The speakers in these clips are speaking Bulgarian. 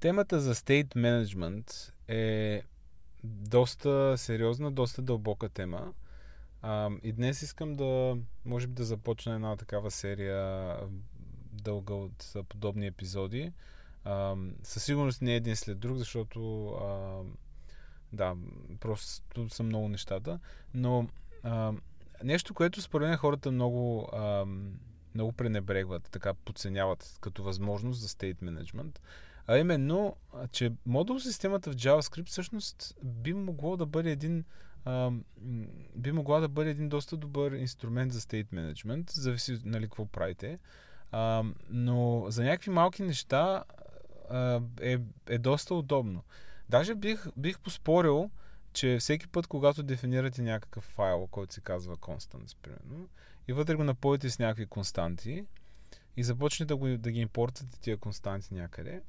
Темата за state management е доста сериозна, доста дълбока тема. А, и днес искам да, може би да започна една такава серия дълга от подобни епизоди. А, със сигурност не един след друг, защото а, да, просто са много нещата. Но а, нещо, което според мен хората много, а, много пренебрегват, така подценяват като възможност за state management, а именно, че модул системата в JavaScript всъщност би могло да бъде един а, би могла да бъде един доста добър инструмент за state management, зависи нали какво правите. А, но за някакви малки неща а, е, е доста удобно. Даже бих, бих поспорил, че всеки път, когато дефинирате някакъв файл, който се казва constants, примерно, и вътре го напълните с някакви константи и започнете да, го, да ги импортвате тия константи някъде,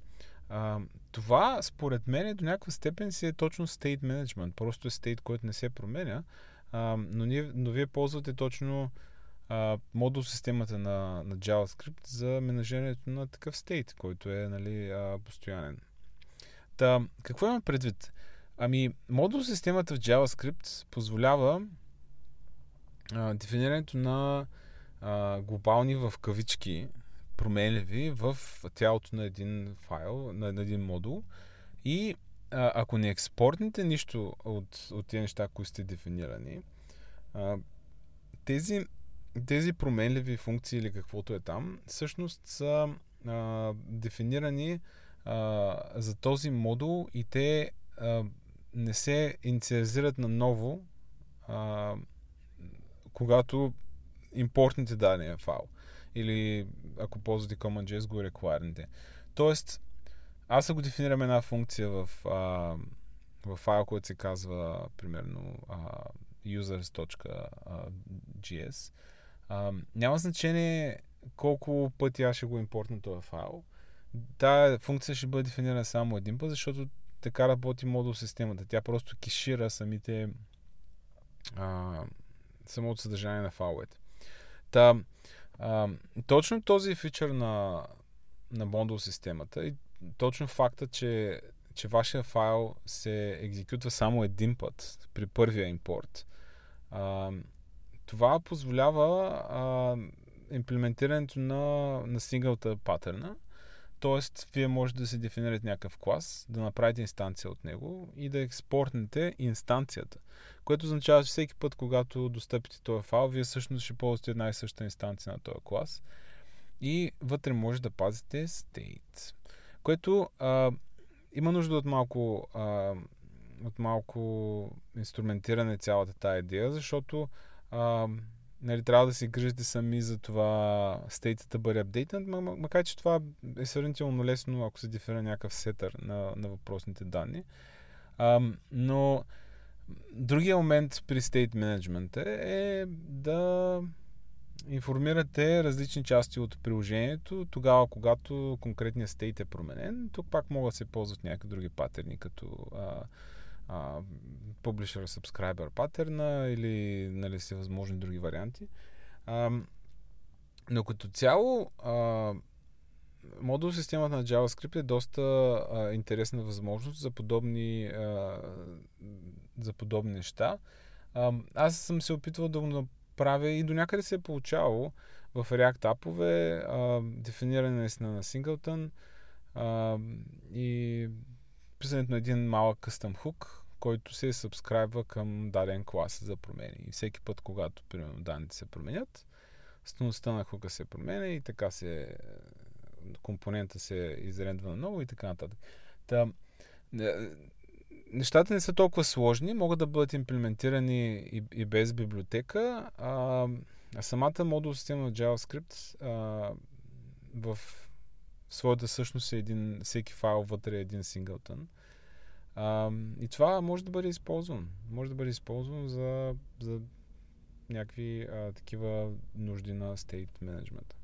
а, това, според мен, до някаква степен си е точно state management. Просто е state, който не се променя, а, но, ние, но вие ползвате точно а, модул системата на, на JavaScript за менажирането на такъв state, който е нали, а, постоянен. Та, какво има предвид? Ами, модул системата в JavaScript позволява а, дефинирането на а, глобални в кавички променливи в тялото на един файл, на, на един модул. И а, ако не експортните нищо от, от тези неща, които сте дефинирани, а, тези, тези променливи функции или каквото е там, всъщност са а, дефинирани а, за този модул и те а, не се инициализират наново, а, когато импортните дадения файл или ако ползвате CommonJS го requireните. Тоест, аз ако дефинирам една функция в, а, в файл, който се казва примерно а, users.js, а, няма значение колко пъти аз ще го импортна този файл. Тая функция ще бъде дефинирана само един път, защото така работи модул системата. Тя просто кешира самите а, самото съдържание на файловете. Та, а, точно този фичър на, на Bundle системата и точно факта, че, че вашия файл се екзекютва само един път при първия импорт, а, това позволява а, имплементирането на, на синглата патърна. Тоест, вие можете да се дефинирате някакъв клас, да направите инстанция от него и да експортнете инстанцията. Което означава, че всеки път, когато достъпите този файл, вие всъщност ще ползвате една и съща инстанция на този клас. И вътре може да пазите state. Което а, има нужда от малко, а, от малко инструментиране цялата тази идея, защото а, нали, трябва да си грижите сами за това стейтът да бъде апдейтнат, макар че това е сравнително лесно, ако се дефира някакъв сетър на, на въпросните данни. А, но другия момент при стейт менеджмент е да информирате различни части от приложението тогава, когато конкретният стейт е променен. Тук пак могат да се ползват някакви други патерни, като а, publisher subscriber паттерна или нали, си възможни други варианти. А, но като цяло а, модул системата на JavaScript е доста а, интересна възможност за подобни, а, за подобни неща. А, аз съм се опитвал да го направя и до някъде се е получавало в React апове, дефиниране наистина на синглтън а, и писането на един малък къстъм хук, който се сабскрайбва към даден клас за промени. И всеки път, когато, примерно, данните се променят, стойността на хука се променя и така се компонента се изредва на ново и така нататък. Та, е, нещата не са толкова сложни, могат да бъдат имплементирани и, и без библиотека, а, а самата модул система JavaScript а, в своята същност е един, всеки файл вътре е един синглтън. А, и това може да бъде използвано. Може да бъде използвано за, за някакви а, такива нужди на state менеджмента.